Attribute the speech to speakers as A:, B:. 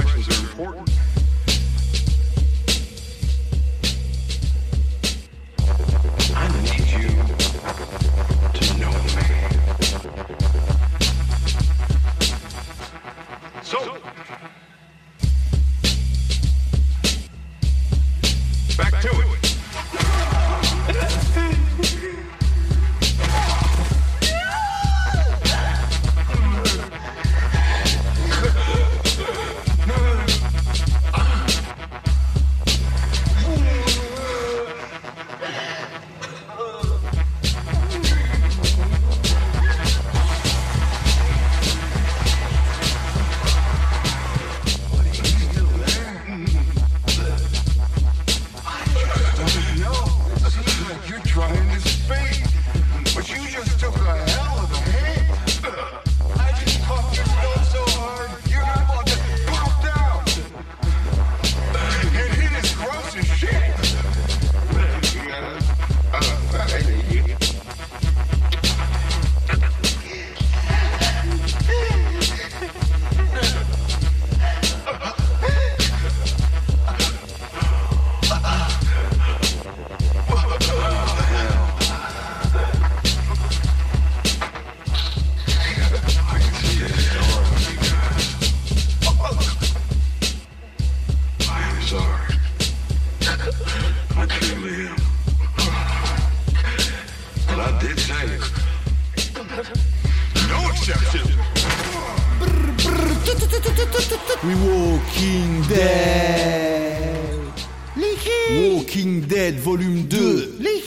A: impressions are important. in this space, but you just I
B: We Walking Dead. Walking Dead, volume 2. Les